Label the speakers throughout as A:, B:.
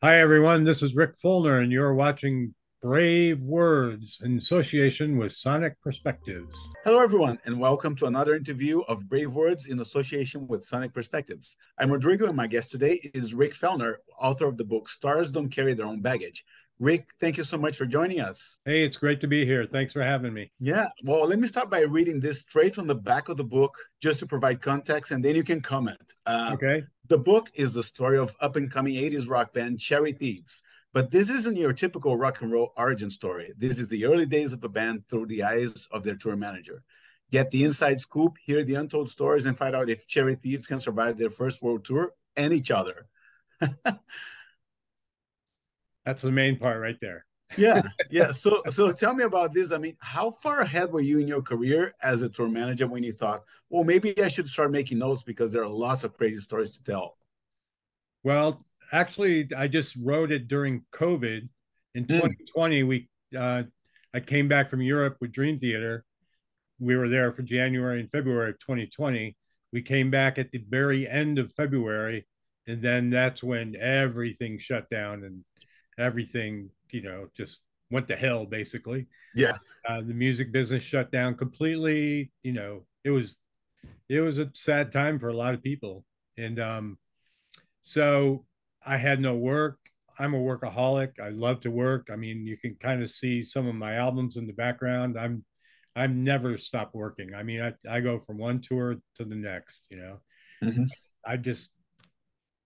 A: Hi, everyone. This is Rick Fellner, and you're watching Brave Words in association with Sonic Perspectives.
B: Hello, everyone, and welcome to another interview of Brave Words in association with Sonic Perspectives. I'm Rodrigo, and my guest today is Rick Fellner, author of the book Stars Don't Carry Their Own Baggage. Rick, thank you so much for joining us.
A: Hey, it's great to be here. Thanks for having me.
B: Yeah, well, let me start by reading this straight from the back of the book just to provide context, and then you can comment.
A: Uh, okay.
B: The book is the story of up and coming 80s rock band Cherry Thieves. But this isn't your typical rock and roll origin story. This is the early days of a band through the eyes of their tour manager. Get the inside scoop, hear the untold stories, and find out if Cherry Thieves can survive their first world tour and each other.
A: That's the main part right there.
B: yeah, yeah. So, so tell me about this. I mean, how far ahead were you in your career as a tour manager when you thought, well, maybe I should start making notes because there are lots of crazy stories to tell?
A: Well, actually, I just wrote it during COVID. In mm. 2020, we uh, I came back from Europe with Dream Theater. We were there for January and February of 2020. We came back at the very end of February, and then that's when everything shut down and everything, you know, just went to hell basically.
B: Yeah.
A: Uh, the music business shut down completely. You know, it was it was a sad time for a lot of people, and um, so I had no work. I'm a workaholic. I love to work. I mean, you can kind of see some of my albums in the background. I'm I've never stopped working. I mean, I, I go from one tour to the next, you know. Mm-hmm. I just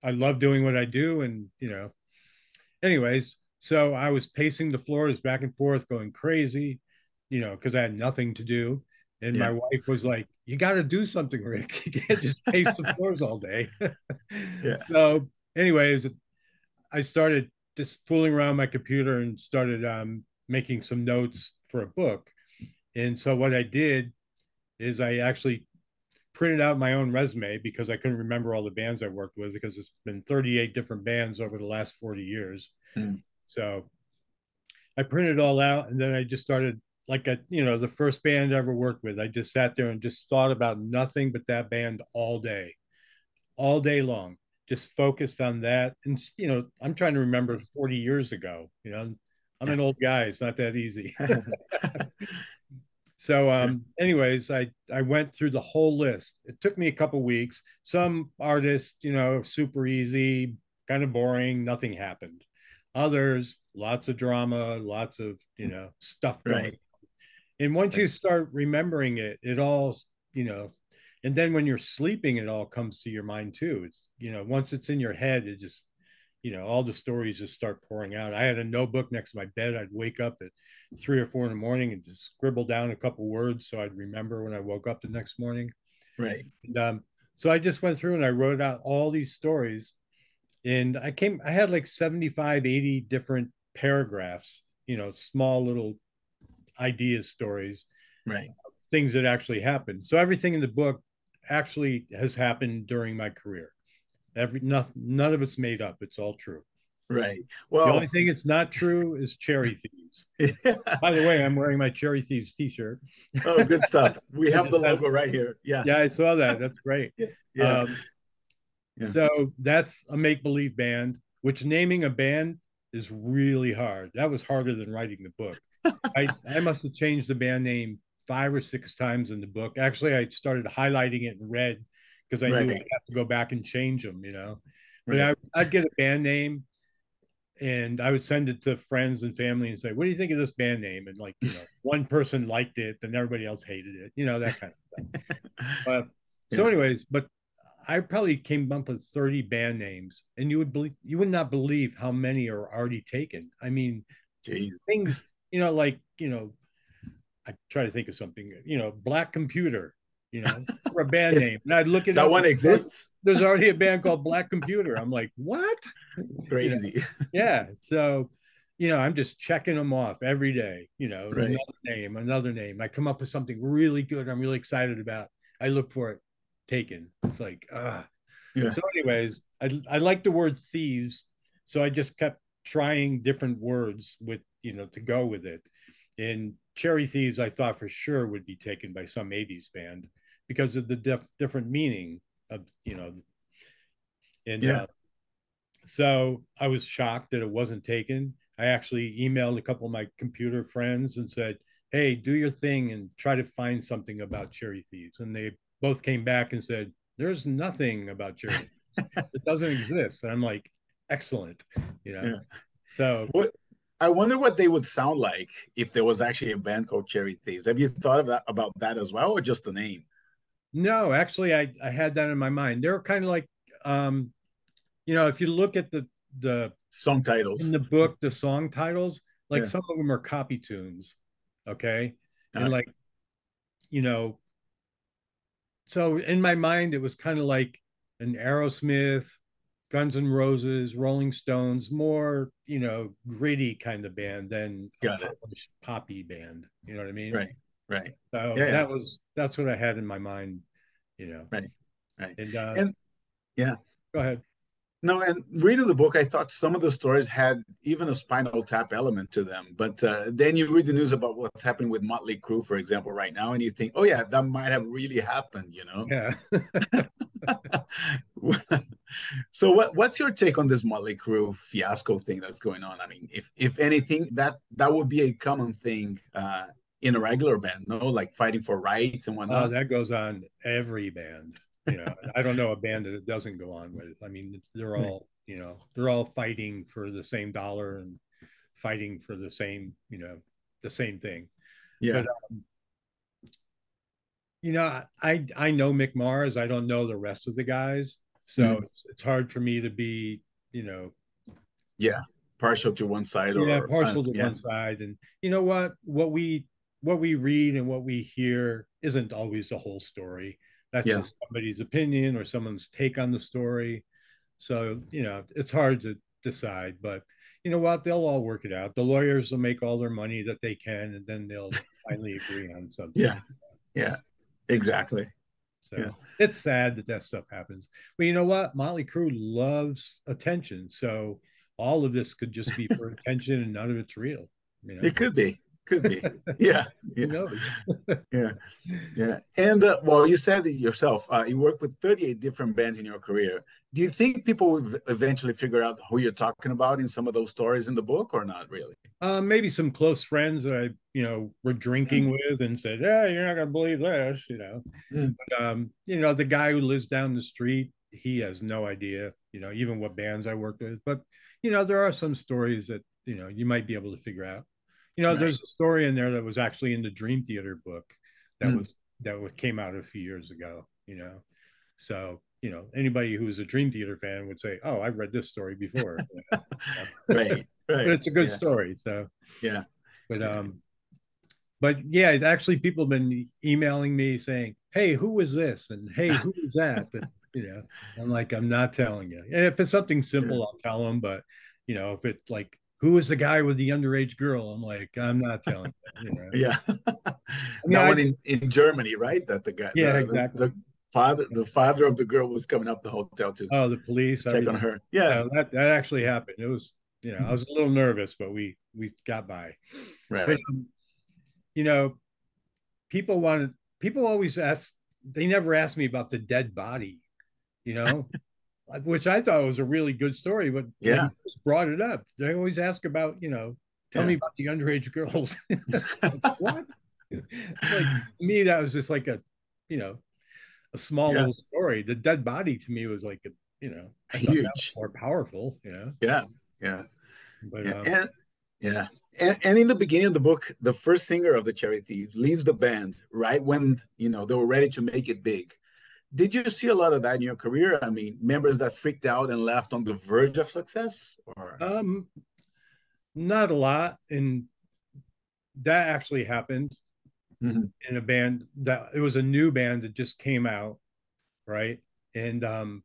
A: I love doing what I do and, you know, anyways, so I was pacing the floors back and forth, going crazy, you know, because I had nothing to do. And yeah. my wife was like, "You got to do something, Rick. You can't just pace the floors all day." yeah. So, anyways, I started just fooling around my computer and started um, making some notes for a book. And so, what I did is I actually printed out my own resume because I couldn't remember all the bands I worked with because it's been 38 different bands over the last 40 years. Mm. So I printed it all out and then I just started like a you know the first band I ever worked with. I just sat there and just thought about nothing but that band all day, all day long. Just focused on that, and you know I'm trying to remember 40 years ago. You know I'm an old guy; it's not that easy. So, um, anyways, I I went through the whole list. It took me a couple weeks. Some artists, you know, super easy, kind of boring, nothing happened. Others, lots of drama, lots of you know stuff going. Right. And once you start remembering it, it all you know. And then when you're sleeping, it all comes to your mind too. It's you know, once it's in your head, it just you know, all the stories just start pouring out. I had a notebook next to my bed. I'd wake up at three or four in the morning and just scribble down a couple words so I'd remember when I woke up the next morning.
B: Right.
A: And, um, so I just went through and I wrote out all these stories. And I came, I had like 75, 80 different paragraphs, you know, small little ideas, stories,
B: right?
A: Things that actually happened. So everything in the book actually has happened during my career. Every nothing, none of it's made up. It's all true.
B: Right.
A: Well, the only thing it's not true is cherry thieves. By the way, I'm wearing my cherry thieves T-shirt.
B: oh, good stuff. We have the logo have, right here. Yeah.
A: Yeah, I saw that. That's great. yeah. Um, yeah. So that's a make believe band. Which naming a band is really hard. That was harder than writing the book. I I must have changed the band name five or six times in the book. Actually, I started highlighting it in red because I right. knew I'd have to go back and change them, you know. But right. I, I'd get a band name and I would send it to friends and family and say, "What do you think of this band name?" And like, you know, one person liked it, then everybody else hated it, you know, that kind of thing. but so, anyways, but I probably came up with thirty band names, and you would believe you would not believe how many are already taken. I mean, Jeez. things, you know, like you know, I try to think of something, you know, Black Computer you know, for a band name. And I'd look at
B: that one exists.
A: There's already a band called Black Computer. I'm like, what?
B: Crazy.
A: You know? Yeah. So, you know, I'm just checking them off every day. You know, right. another name, another name. I come up with something really good. I'm really excited about. I look for it, taken. It's like, ah. Yeah. So, anyways, I I like the word thieves, so I just kept trying different words with you know to go with it. And Cherry Thieves, I thought for sure would be taken by some '80s band because of the different meaning of you know and yeah. Uh, so I was shocked that it wasn't taken. I actually emailed a couple of my computer friends and said, "Hey, do your thing and try to find something about Cherry Thieves." And they both came back and said, "There's nothing about Cherry Thieves. it doesn't exist." And I'm like, "Excellent," you know. Yeah. So
B: what I wonder what they would sound like if there was actually a band called Cherry Thieves. Have you thought of that about that as well, or just the name?
A: No, actually, I I had that in my mind. They're kind of like, um, you know, if you look at the the
B: song titles
A: in the book, the song titles, like yeah. some of them are copy tunes, okay, and like, you know, so in my mind, it was kind of like an Aerosmith, Guns N' Roses, Rolling Stones, more you know gritty kind of band than
B: Got a
A: poppy band. You know what I mean?
B: Right. Right.
A: So yeah, that yeah. was that's what I had in my mind. You know.
B: Right. Right.
A: And, uh,
B: and yeah.
A: Go ahead.
B: No, and reading the book, I thought some of the stories had even a Spinal Tap element to them. But uh, then you read the news about what's happening with Motley Crue, for example, right now, and you think, oh yeah, that might have really happened, you know?
A: Yeah.
B: so, what what's your take on this Motley Crue fiasco thing that's going on? I mean, if if anything, that that would be a common thing uh, in a regular band, no, like fighting for rights and whatnot.
A: Oh, that goes on every band you know. I don't know a band that it doesn't go on with. I mean they're all you know they're all fighting for the same dollar and fighting for the same you know the same thing.
B: Yeah. But, um,
A: you know i i know mick mars. I don't know the rest of the guys. So mm it's, it's hard for me to be you know
B: yeah. Partial to one side
A: or yeah partial uh, to yeah. one side. And you know what? What we what we read and what we hear isn't always the whole story that's yeah. just somebody's opinion or someone's take on the story. So, you know, it's hard to decide, but you know what? They'll all work it out. The lawyers will make all their money that they can, and then they'll finally agree on something.
B: Yeah. Yeah. Exactly.
A: So yeah. it's sad that that stuff happens. But you know what? Motley Crue loves attention. So all of this could just be for attention and none of it's real.
B: You know? It could be. Could be. Yeah.
A: Who knows?
B: yeah. Yeah. And uh, well, you said it yourself, uh, you worked with 38 different bands in your career. Do you think people will eventually figure out who you're talking about in some of those stories in the book or not really?
A: Uh, maybe some close friends that I, you know, were drinking mm. with and said, yeah, you're not going to believe this, you know. Mm. But, um, you know, the guy who lives down the street, he has no idea, you know, even what bands I worked with. But, you know, there are some stories that, you know, you might be able to figure out. You know, right. there's a story in there that was actually in the Dream Theater book that mm. was that came out a few years ago. You know, so you know anybody who is a Dream Theater fan would say, "Oh, I've read this story before."
B: right, right.
A: But it's a good yeah. story. So
B: yeah,
A: but um, but yeah, actually, people have been emailing me saying, "Hey, who was this?" and "Hey, who was that?" that you know, I'm like, I'm not telling you. And if it's something simple. I'll tell them. But you know, if it's like who was the guy with the underage girl? I'm like, I'm not telling you. know?
B: yeah. I mean, that I, one in, in Germany, right? That the guy.
A: Yeah,
B: the,
A: exactly.
B: The, father, the father of the girl was coming up the hotel to.
A: Oh, the police
B: check on her. Yeah,
A: yeah, that that actually happened. It was, you know, I was a little nervous, but we we got by.
B: Right. But,
A: um, you know, people wanted. People always ask. They never asked me about the dead body. You know. Which I thought was a really good story. But
B: yeah,
A: brought it up. They always ask about, you know, tell yeah. me about the underage girls. what? like me, that was just like a, you know, a small yeah. little story. The dead body to me was like a, you know,
B: huge,
A: more powerful. You know.
B: Yeah, yeah.
A: But
B: yeah. Um, and yeah, and, and in the beginning of the book, the first singer of the Cherry Thieves leaves the band right when you know they were ready to make it big did you see a lot of that in your career? I mean, members that freaked out and left on the verge of success, or
A: um, not a lot. And that actually happened mm-hmm. in a band that it was a new band that just came out, right? And um,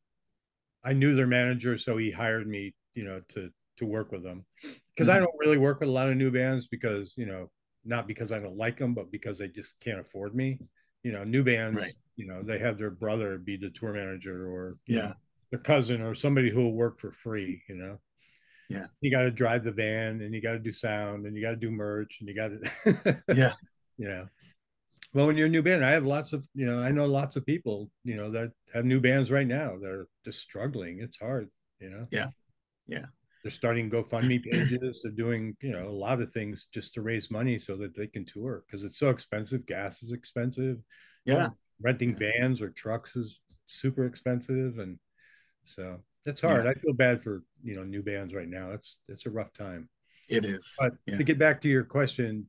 A: I knew their manager, so he hired me, you know, to to work with them because mm-hmm. I don't really work with a lot of new bands because you know not because I don't like them, but because they just can't afford me. You know, new bands.
B: Right
A: you know they have their brother be the tour manager or
B: yeah
A: know, their cousin or somebody who will work for free you know
B: yeah
A: you got to drive the van and you got to do sound and you got to do merch and you got to
B: yeah
A: you know well when you're a new band i have lots of you know i know lots of people you know that have new bands right now they're just struggling it's hard you know
B: yeah Yeah.
A: They're starting GoFundMe pages. They're doing, you know, a lot of things just to raise money so that they can tour because it's so expensive. Gas is expensive.
B: Yeah.
A: Renting vans or trucks is super expensive. And so that's hard. Yeah. I feel bad for, you know, new bands right now. It's it's a rough time.
B: It is.
A: But yeah. to get back to your question,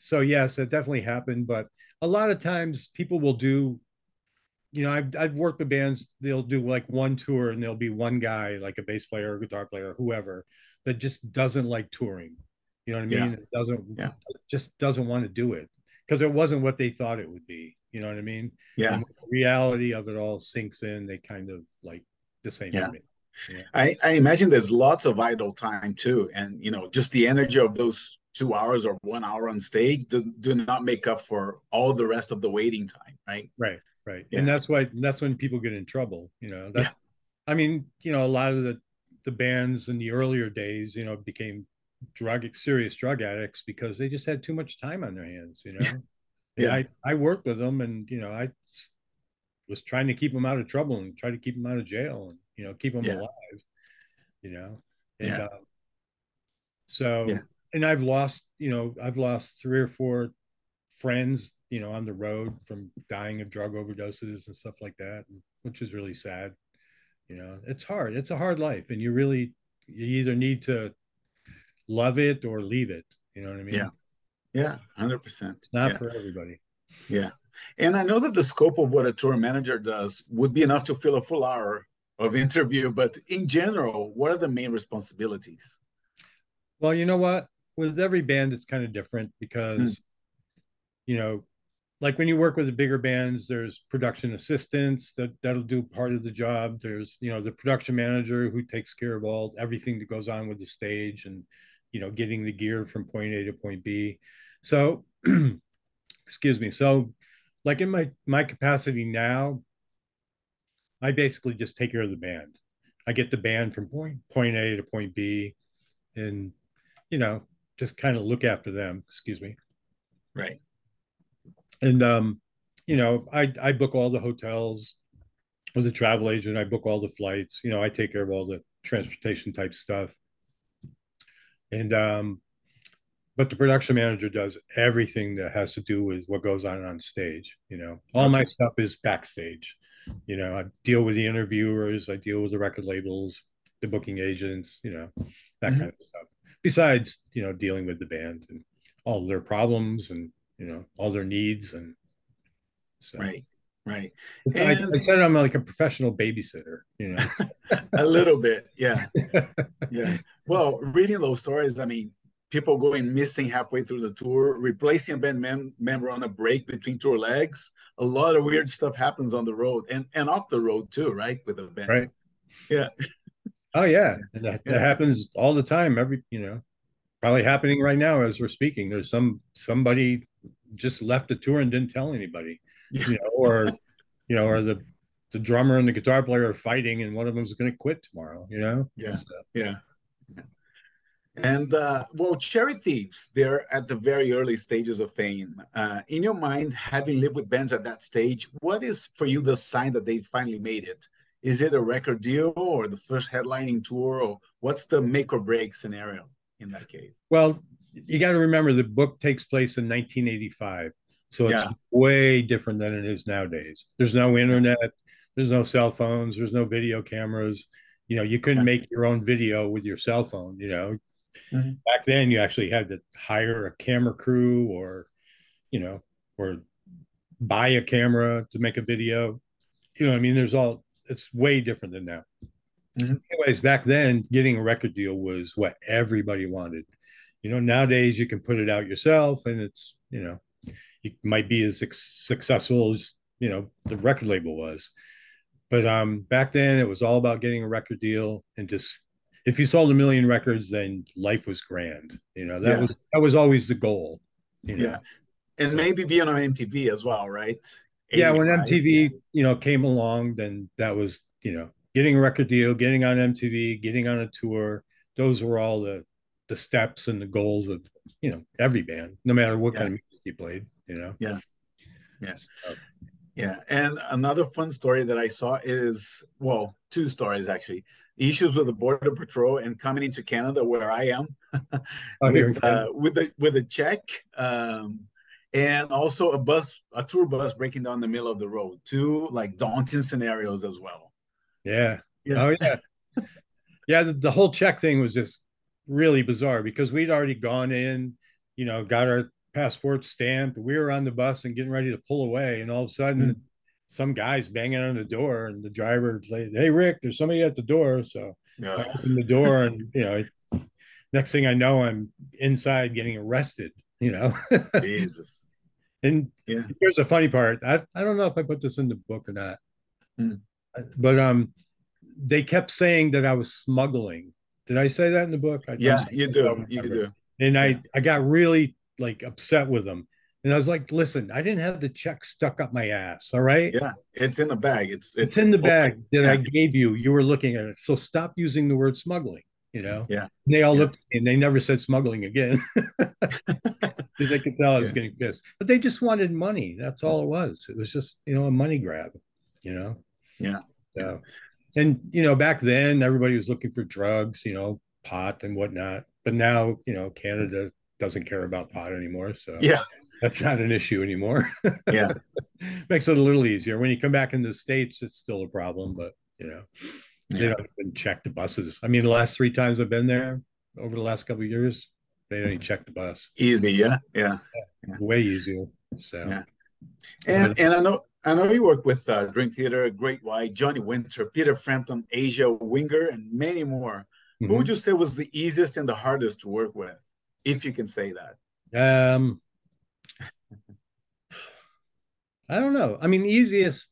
A: so yes, that definitely happened. But a lot of times people will do you know, I've I've worked with bands. They'll do like one tour, and there'll be one guy, like a bass player, or guitar player, whoever, that just doesn't like touring. You know what I mean? Yeah. It doesn't yeah. just doesn't want to do it because it wasn't what they thought it would be. You know what I mean?
B: Yeah.
A: Reality of it all sinks in. They kind of like the same.
B: Yeah. yeah. I, I imagine there's lots of idle time too, and you know, just the energy of those two hours or one hour on stage do, do not make up for all the rest of the waiting time, right?
A: Right right yeah. and that's why that's when people get in trouble you know that yeah. i mean you know a lot of the the bands in the earlier days you know became drug serious drug addicts because they just had too much time on their hands you know yeah i i worked with them and you know i was trying to keep them out of trouble and try to keep them out of jail and you know keep them yeah. alive you know and yeah. uh, so yeah. and i've lost you know i've lost three or four friends you know on the road from dying of drug overdoses and stuff like that which is really sad you know it's hard it's a hard life and you really you either need to love it or leave it. You know what i mean?
B: Yeah. Yeah 100%
A: it's not
B: yeah.
A: for everybody.
B: Yeah. And i know that the scope of what a tour manager does would be enough to fill a full hour of interview but in general what are the main responsibilities?
A: Well you know what? With every band it's kind of different because mm. you know like when you work with the bigger bands there's production assistants that that'll do part of the job. There's you know the production manager who takes care of all everything that goes on with the stage and you know getting the gear from point a to point b so excuse me so like in my my capacity now i basically just take care of the band i get the band from point point a to point b and you know just kind of look after them excuse me
B: right
A: and um, you know, I I book all the hotels with a travel agent. I book all the flights. You know, I take care of all the transportation type stuff. And um, but the production manager does everything that has to do with what goes on on stage. You know, all my stuff is backstage. You know, I deal with the interviewers. I deal with the record labels, the booking agents. You know, that mm-hmm. kind of stuff. Besides, you know, dealing with the band and all their problems and you know all their needs and
B: so right right.
A: I, I, said i'm like a professional babysitter you know?
B: A little bit yeah. Yeah. Well reading those stories i mean people going missing halfway through the tour replacing a band mem- member on a break between tour legs a lot of weird stuff happens on the road and and off the road too right with a band.
A: Right.
B: Yeah.
A: Oh yeah. And that, yeah. that happens all the time every you know probably happening right now as we're speaking. There's some somebody just left the tour and didn't tell anybody, you know, or you know, or the the drummer and the guitar player are fighting, and one of them is going to quit tomorrow. You know.
B: Yeah. So. Yeah. And uh, well, Cherry Thieves, they're at the very early stages of fame. Uh, in your mind, having lived with bands at that stage, what is for you the sign that they finally made it? Is it a record deal or the first headlining tour, or what's the make or break scenario in that case?
A: Well, you got to remember the book takes place in 1985 so it's yeah. way different than it is nowadays. There's no internet there's no cell phones there's no video cameras. You know you couldn't make your own video with your cell phone you know? Mm-hmm. back then you actually had to hire a camera crew or you know or buy a camera to make a video. You know i mean there's all it's way different than now. Mm-hmm. anyways back then getting a record deal was what everybody wanted. You know nowadays you can put it out yourself and it's you know it might be as successful as you know the record label was but um back then it was all about getting a record deal and just if you sold a million records then life was grand you know that yeah. was that was always the goal you know?
B: yeah and so, maybe being on mtv as well right
A: 85, yeah when mtv yeah. you know came along then that was you know getting a record deal getting on mtv getting on a tour those were all the the steps and the goals of you know every band, no matter what yeah. kind of you played. You know.
B: Yeah. Yes. So. Yeah, and another fun story that I saw is well, two stories actually. issues with the border patrol and coming into Canada where I am oh, with, uh, with the with a check um, and also a bus a tour bus breaking down the middle of the road two like daunting scenarios as well
A: yeah, yeah. oh yeah yeah the, the whole check thing was just really bizarre because we'd already gone in you know got our passport stamped we were on the bus and getting ready to pull away and all of a sudden mm-hmm some guys banging on the door, and the driver say, "Hey, Rick, there's somebody at the door." So yeah. I open the door, and you know, next thing I know, I'm inside getting arrested. You know,
B: Jesus.
A: And yeah. here's the funny part. I, I don't know if I put this in the book or not, hmm. but um, they kept saying that I was smuggling. Did I say that in the book? I
B: yeah, you do. You do.
A: And I I got really like upset with them and I was like, listen, I didn't have the check stuck up my ass. All right.
B: Yeah. It's in the bag. It's
A: it's, it's in the bag that yeah. I gave you. You were looking at it. So stop using the word smuggling, you know?
B: Yeah.
A: And they all
B: yeah.
A: looked and they never said smuggling again. they could tell I was yeah. getting pissed. But they just wanted money. That's all it was. It was just, you know, a money grab, you know?
B: Yeah.
A: So and you know, back then everybody was looking for drugs, you know, pot and whatnot. But now, you know, Canada doesn't care about pot anymore. So
B: yeah
A: that's not an issue anymore.
B: yeah.
A: Makes it a little easier. When you come back in the States, it's still a problem, but you know, they don't even check the buses. I mean, the last three times I've been there over the last couple of years, they don't even check the bus.
B: Easy, yeah. Yeah.
A: yeah. Way easier. So
B: yeah. And and I know I know you work with uh, Dream Theater, Great White, Johnny Winter, Peter Frampton, Asia Winger, and many more. Mm-hmm. Who would you say was the easiest and the hardest to work with, if you can say that?
A: Um, I don't know. I mean, the easiest,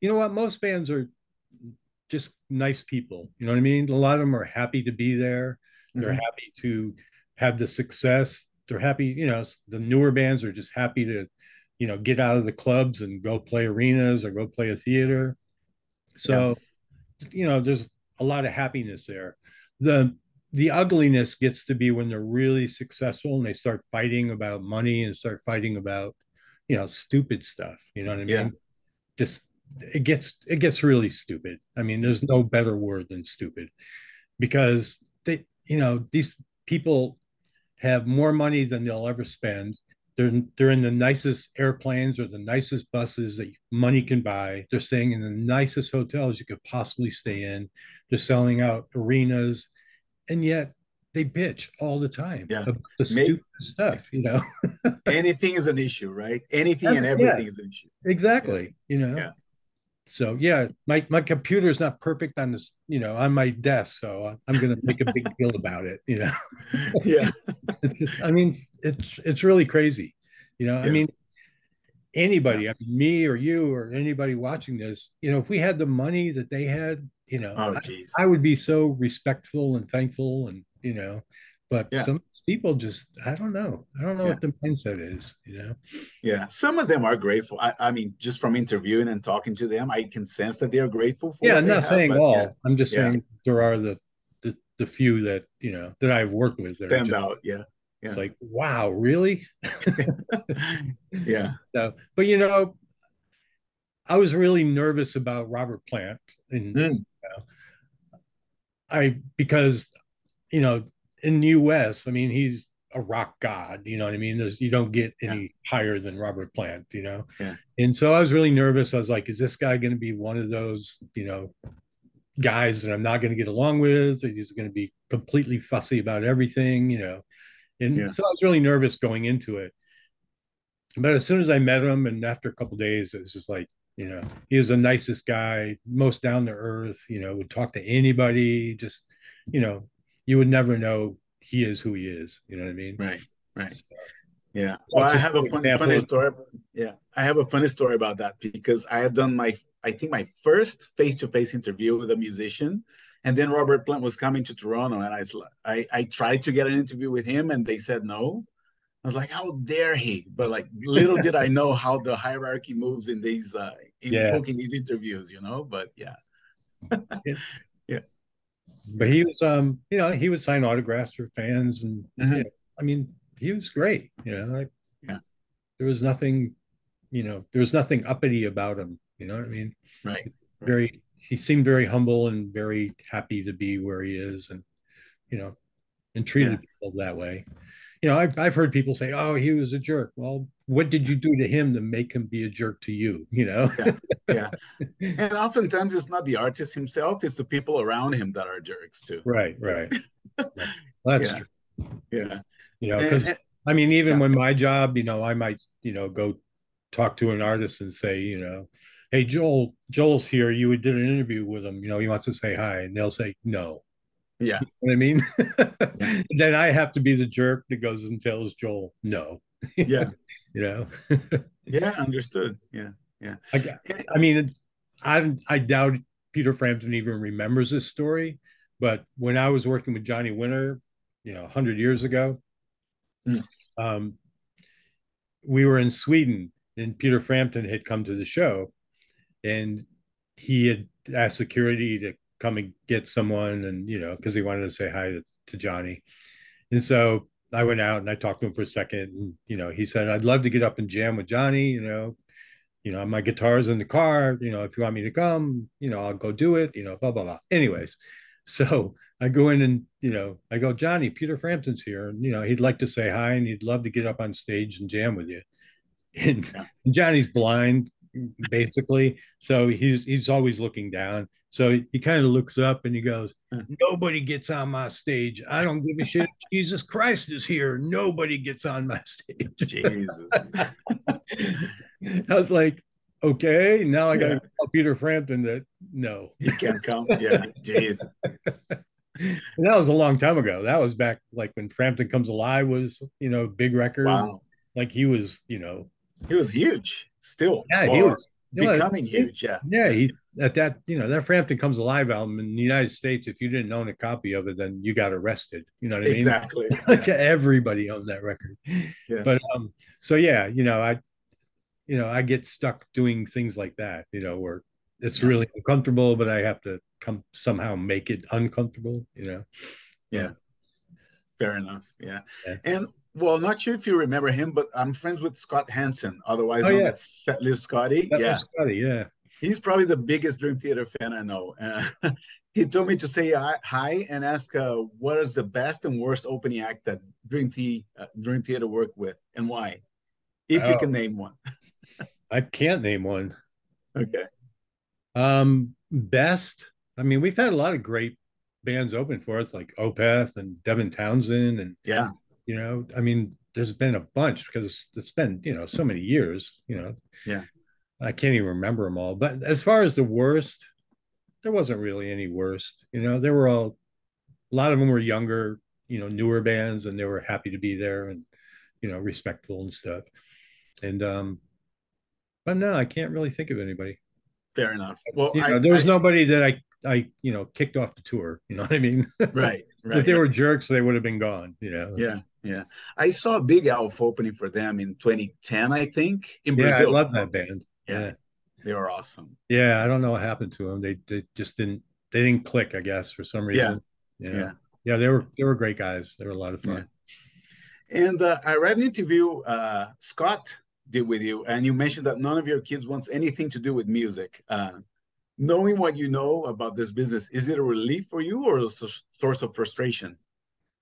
A: you know what? Most bands are just nice people. You know what I mean? A lot of them are happy to be there. They're mm-hmm. happy to have the success. They're happy, you know, the newer bands are just happy to, you know, get out of the clubs and go play arenas or go play a theater. So, yeah. you know, there's a lot of happiness there. The the ugliness gets to be when they're really successful and they start fighting about money and start fighting about you know stupid stuff you know what i mean?
B: Yeah.
A: just it gets it gets really stupid. I mean there's no better word than stupid because they you know these people have more money than they'll ever spend. They're they're in the nicest airplanes or the nicest buses that money can buy. They're staying in the nicest hotels you could possibly stay in. They're selling out arenas and yet they bitch all the time
B: yeah.
A: about the stupid stuff, you know.
B: anything is an issue, right? Anything and everything yeah, is an issue.
A: Exactly. You know.
B: Yeah.
A: So yeah, my my computer is not perfect on this, you know, on my desk. So I'm gonna make a big deal about it, you know.
B: yeah.
A: it's just I mean it's it's really crazy. You know, yeah. I mean anybody, I mean me or you or anybody watching this, you know, if we had the money that they had, you know,
B: oh,
A: I, I, would be so respectful and thankful and you know, but yeah. some people just I don't know. I don't know yeah. what the mindset is, you know.
B: Yeah. Some of them are grateful. I, I mean, just from interviewing and talking to them, I can sense that they are grateful for
A: Yeah, I'm not have, saying all. Yeah. I'm just saying there are the, the the few that, you know, that I've worked with that
B: stand just, out. Yeah.
A: Yeah. It's like, wow, really?
B: yeah.
A: So, but you know, I was really nervous about Robert Plant, and mm. you know, I because you know in the U.S. I mean he's a rock god. You know what I mean? There's, you don't get any yeah. higher than Robert Plant. You know,
B: yeah.
A: and so I was really nervous. I was like, is this guy going to be one of those you know guys that I'm not going to get along with? He's going to be completely fussy about everything. You know, and yeah. so I was really nervous going into it. But as soon as I met him, and after a couple days, it was just like, you know he was the nicest guy most down to earth you know would talk to anybody just you know you would never know he is who he is you know what i mean
B: right right so, yeah well i have a funny, funny story yeah i have a funny story about that because i had done my i think my first face-to-face interview with a musician and then robert plant was coming to toronto and i i, I tried to get an interview with him and they said no I was like, how dare he? But like, little did I know how the hierarchy moves in these, uh, in yeah. booking these interviews, you know. But yeah, yeah.
A: But he was, um, you know, he would sign autographs for fans, and mm-hmm. you know, I mean, he was great. You know, like,
B: yeah,
A: there was nothing, you know, there was nothing uppity about him. You know what I mean?
B: Right.
A: Very, he seemed very humble and very happy to be where he is, and you know, and treated yeah. people that way. You know, I've I've heard people say, "Oh, he was a jerk." Well, what did you do to him to make him be a jerk to you? You know.
B: yeah. yeah. And oftentimes it's not the artist himself; it's the people around him that are jerks too.
A: Right. Right. That's
B: yeah.
A: true.
B: Yeah.
A: You know, because I mean, even yeah. when my job, you know, I might, you know, go talk to an artist and say, you know, hey, Joel, Joel's here. You did an interview with him. You know, he wants to say hi. And they'll say, no.
B: Yeah.
A: You know what I mean? yeah. then I have to be the jerk that goes and tells Joel, no.
B: Yeah.
A: you know?
B: yeah, understood. Yeah. Yeah. I,
A: I mean, I, I doubt Peter Frampton even remembers this story. But when I was working with Johnny Winter, you know, 100 years ago, mm. um, we were in Sweden and Peter Frampton had come to the show and he had asked security to come and get someone and you know because he wanted to say hi to, to johnny. And so i went out and i talked to him for a second and you know he said i'd love to get up and jam with johnny you know. You know my guitar's in the car you know if you want me to come you know i'll go do it you know blah blah blah. Anyways so i go in and you know i go johnny peter frampton's here and you know he'd like to say hi and he'd love to get up on stage and jam with you. And, and johnny's blind basically. So he's he's always looking down. So he, he kind of looks up and he goes, "Nobody gets on my stage. I don't give a shit. Jesus Christ is here. Nobody gets on my stage."
B: Jesus.
A: I was like, okay, now I got to yeah. tell Peter Frampton that no,
B: he can't come. Yeah, Jesus.
A: that was a long time ago. That was back like when Frampton Comes Alive was, you know, big record.
B: Wow.
A: Like he was, you know,
B: he was huge still.
A: Yeah, he was
B: becoming huge. Yeah.
A: Yeah. He at that, you know, that Frampton Comes Alive album in the United States, if you didn't own a copy of it, then you got arrested. You know what I mean?
B: Exactly.
A: like everybody owned that record.
B: Yeah.
A: But um, so yeah, you know, I you know, I get stuck doing things like that, you know, where it's yeah. really uncomfortable, but I have to come somehow make it uncomfortable, you know.
B: Yeah. Fair enough. Yeah. yeah. And well, not sure if you remember him, but I'm friends with Scott Hansen, otherwise oh, known yeah. as Setlist Scotty.
A: Setlist yeah, Scotty, yeah.
B: He's probably the biggest Dream Theater fan I know. Uh, he told me to say hi and ask uh, what is the best and worst opening act that Dream, T- uh, Dream Theater worked with and why, if oh, you can name one.
A: I can't name one.
B: Okay.
A: Um, best. I mean, we've had a lot of great bands open for us, like Opeth and Devin Townsend, and
B: yeah,
A: you know i mean there's been a bunch because it's been you know so many years you know.
B: Yeah.
A: I can't even remember them all but as far as the worst there wasn't really any worst you know. They were all a lot of them were younger you know newer bands and they were happy to be there and you know respectful and stuff. And um but no i can't really think of anybody.
B: Fair enough. Well
A: you know, I, there was I, nobody that i I you know kicked off the tour. You know what I mean?
B: Right. right.
A: if they were jerks, they would have been gone. You know.
B: Yeah. Yeah. I saw a Bigelf opening for them in 2010, I think, in
A: yeah,
B: Brazil.
A: I love that band.
B: Yeah. yeah. They were awesome.
A: Yeah, I don't know what happened to them. They they just didn't they didn't click, I guess, for some reason. Yeah. Yeah. Yeah, they were they were great guys. They were a lot of fun.
B: Yeah. And uh, I read an interview uh, Scott did with you, and you mentioned that none of your kids wants anything to do with music. Uh, knowing what you know about this business, is it a relief for you or a source of frustration?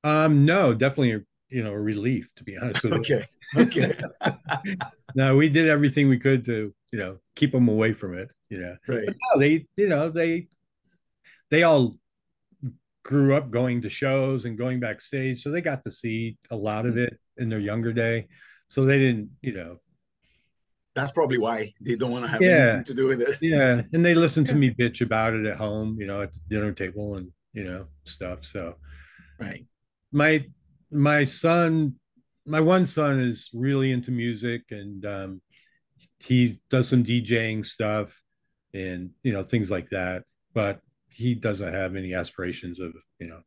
A: Um, no, definitely, you know, a relief to be honest with
B: okay. you. Okay.
A: Okay. no, we did everything we could to, you know, keep them away from it. You know,
B: right.
A: But no, they, you know, they, they all grew up going to shows and going backstage, so they got to see a lot of it in their younger day. So they didn't, you know,
B: that's probably why they don't want to have yeah. anything to do with it.
A: Yeah, and they listen to me bitch about it at home, you know, at the dinner table and you know stuff. So,
B: right.
A: My my son, my one son is really into music, and um, he does some DJing stuff, and you know things like that. But he doesn't have any aspirations of you know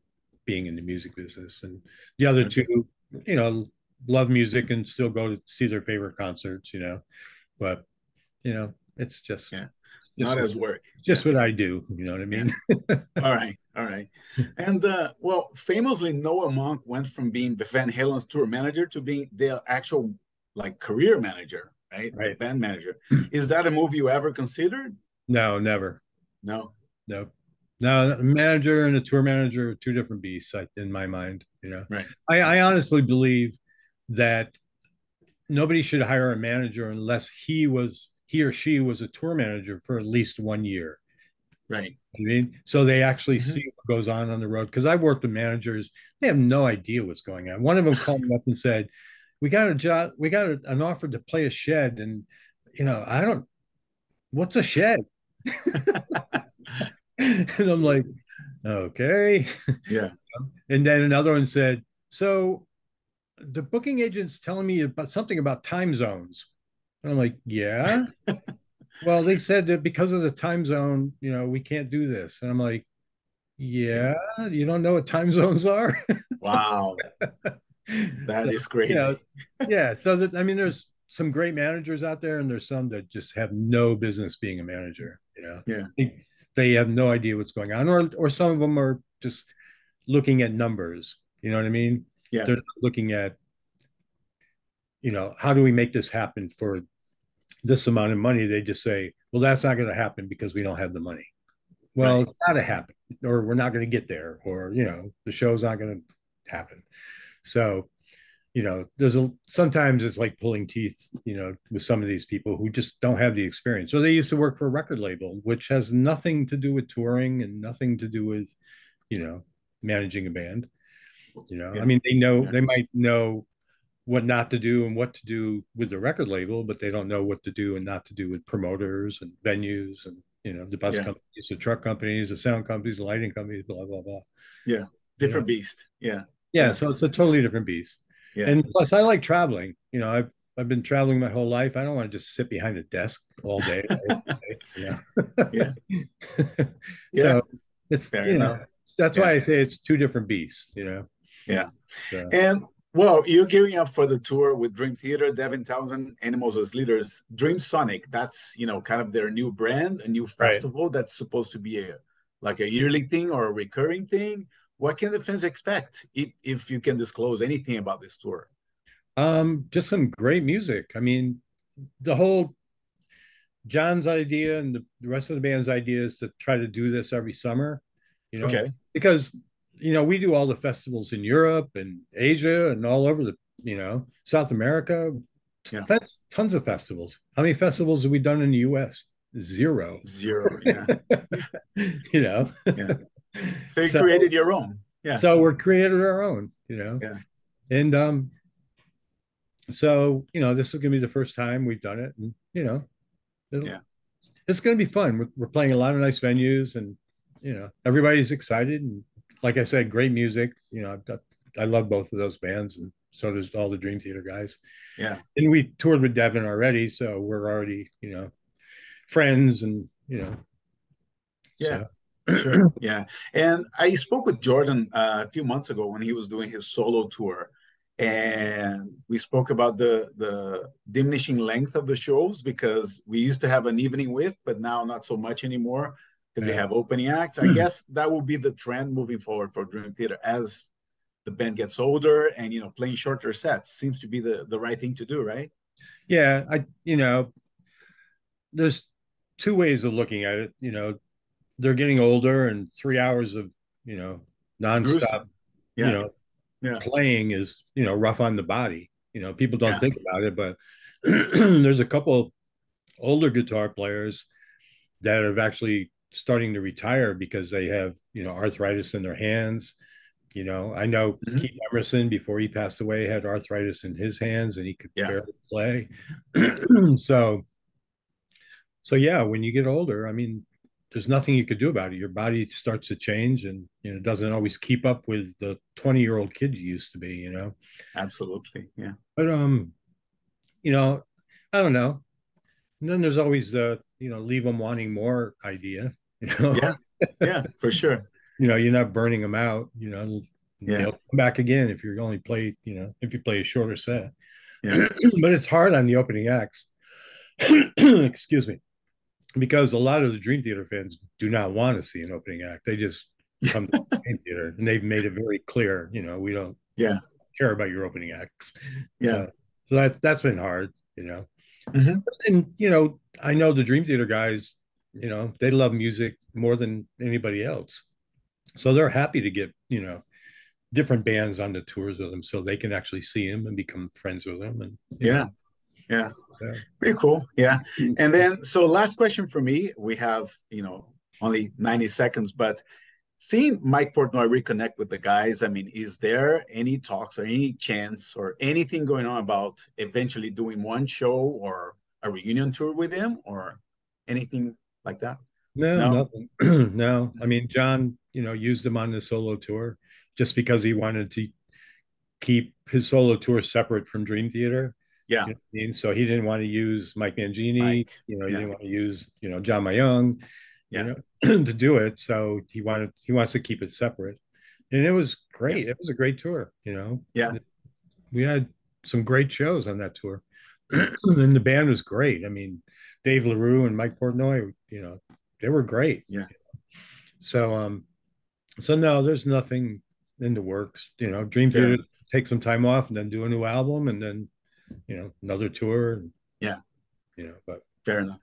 A: being in the music business. And the other two, you know, love music and still go to see their favorite concerts. You know, but you know, it's just
B: yeah,
A: just
B: not as work.
A: Just what I do. You know what I mean?
B: Yeah. all right, all right. And uh, well, famously, Noel Monk went from being Van Halen's tour manager to being their actual like career manager, right?
A: Right.
B: Band manager. Is that a move you ever considered?
A: No, never.
B: No.
A: no. No, manager and a tour manager are two different beasts in my mind. You know,
B: right?
A: I, I honestly believe that nobody should hire a manager unless he was he or she was a tour manager for at least one year.
B: Right.
A: I mean, so they actually mm-hmm. see what goes on on the road. Because I've worked with managers, they have no idea what's going on. One of them called me up and said, "We got a job. We got a, an offer to play a shed, and you know, I don't. What's a shed?" and I'm like, "Okay."
B: Yeah.
A: And then another one said, "So, the booking agent's telling me about something about time zones." And I'm like, "Yeah." well, they said that because of the time zone, you know, we can't do this. And I'm like, yeah, you don't know what time zones are?
B: wow. That so, is crazy.
A: You know, yeah. So, that, I mean, there's some great managers out there, and there's some that just have no business being a manager. You know,
B: yeah.
A: They, they have no idea what's going on, or or some of them are just looking at numbers. You know what I mean?
B: Yeah.
A: They're looking at, you know, how do we make this happen for this amount of money, they just say, well, that's not going to happen because we don't have the money. Well, right. it's got to happen, or we're not going to get there, or you know, the show's not going to happen. So, you know, there's a sometimes it's like pulling teeth, you know, with some of these people who just don't have the experience. So they used to work for a record label, which has nothing to do with touring and nothing to do with, you know, managing a band. You know, yeah. I mean, they know yeah. they might know what not to do and what to do with the record label, but they don't know what to do and not to do with promoters and venues and you know the bus yeah. companies, the truck companies, the sound companies, the lighting companies, blah blah blah.
B: Yeah, different you know? beast. Yeah.
A: yeah, so it's a totally different beast. Yeah. And plus, I like traveling. You know, I've I've been traveling my whole life. I don't want to just sit behind a desk all day.
B: yeah. yeah.
A: so it's Fair you enough. know that's yeah. why I say it's two different beasts. You know.
B: Yeah. So. And well, you're gearing up for the tour with Dream Theater, Devin Townsend, Animals as leaders. Dreamsonic, that's you know kind of their new brand, a new festival right. that's supposed to be a like a yearly thing or a recurring thing. What can the fans expect if, if you can disclose anything about this tour?
A: Um, just some great music. I mean, the whole John's idea and the, the rest of the band's idea is to try to do this every summer. You know,
B: okay.
A: because you know, we do all the festivals in Europe and Asia and all over the, you know, South America. Yeah. That's tons of festivals. How many festivals have we done in the US? Zero.
B: Zero. Yeah.
A: you know.
B: yeah. So you so, created your own. Yeah.
A: So we're created our own, you know.
B: Yeah.
A: And um so, you know, this is gonna be the first time we've done it. And, you know,
B: yeah.
A: It's gonna be fun. We're, we're playing a lot of nice venues and you know, everybody's excited and like I said, great music. You know, got, i love both of those bands, and so does all the Dream Theater guys.
B: Yeah,
A: and we toured with Devin already, so we're already you know friends, and you know.
B: Yeah. So. sure. Yeah, and I spoke with Jordan uh, a few months ago when he was doing his solo tour, and we spoke about the the diminishing length of the shows because we used to have an evening with, but now not so much anymore because yeah. they have opening acts. I guess that will be the trend moving forward for Dream Theater as the band gets older and you know playing shorter sets seems to be the the right thing to do, right?
A: Yeah, I you know there's two ways of looking at it. You know, they're getting older, and three hours of you know nonstop, yeah. you know, yeah. playing is you know rough on the body. You know, people don't think about it, but there's a couple older guitar players that have actually starting to retire because they have you know arthritis in their hands. You know i know mm-hmm. keith emerson before he passed away had arthritis in his hands and he could yeah. barely play. So so yeah when you get older i mean there's nothing you could do about it. Your body starts to change and you know doesn't always keep up with the 20 year old kid you used to be you know?
B: Absolutely yeah.
A: But um you know i don't know. And then there's always the you know leave them wanting more idea
B: you know? Yeah, yeah, for sure.
A: you know, you're not burning them out. You know, yeah. they'll come back again if you only play. You know, if you play a shorter set.
B: Yeah.
A: but it's hard on the opening acts. Excuse me, because a lot of the Dream Theater fans do not want to see an opening act. They just come to the Dream Theater, and they've made it very clear. You know, we don't.
B: Yeah.
A: Care about your opening acts.
B: Yeah.
A: So, so that that's been hard. You know.
B: Mm-hmm.
A: And you know, I know the Dream Theater guys you know, they love music more than anybody else. So they're happy to get, you know, different bands on the tours with them so they can actually see him and become friends with them. And
B: yeah. Know, yeah. So. Pretty cool. Yeah. And then, so last question for me, we have, you know, only 90 seconds, but seeing Mike Portnoy reconnect with the guys, I mean, is there any talks or any chance or anything going on about eventually doing one show or a reunion tour with him or anything like that?
A: No, no? nothing. no. I mean, John, you know, used him on the solo tour just because he wanted to keep his solo tour separate from Dream Theater.
B: Yeah. You know
A: I mean? So he didn't want to use Mike Mangini, Mike. you know, he yeah. didn't want to use, you know, John Myung, yeah. you know, to do it. So he wanted he wants to keep it separate. And it was great. Yeah. It was a great tour, you know.
B: Yeah.
A: We had some great shows on that tour. and the band was great. I mean, Dave LaRue and Mike Portnoy, you know, they were great.
B: Yeah.
A: So um so no, there's nothing in the works. You know, Dream Theater yeah. take some time off and then do a new album and then, you know, another tour.
B: yeah.
A: You know, but
B: fair enough.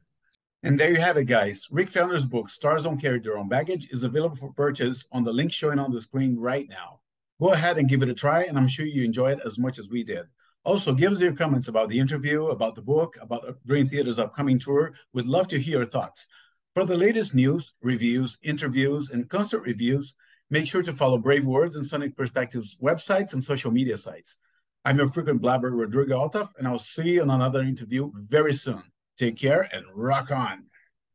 B: And there you have it, guys. Rick Fellner's book, Stars Don't Carry Their Own Baggage, is available for purchase on the link showing on the screen right now. Go ahead and give it a try, and I'm sure you enjoy it as much as we did. Also, give us your comments about the interview, about the book, about Dream Theater's upcoming tour. We'd love to hear your thoughts. For the latest news, reviews, interviews, and concert reviews, Make sure to follow Brave Words and Sonic Perspectives websites and social media sites. I'm your frequent blabber, Rodrigo Altaf, and I'll see you on another interview very soon. Take care and rock on.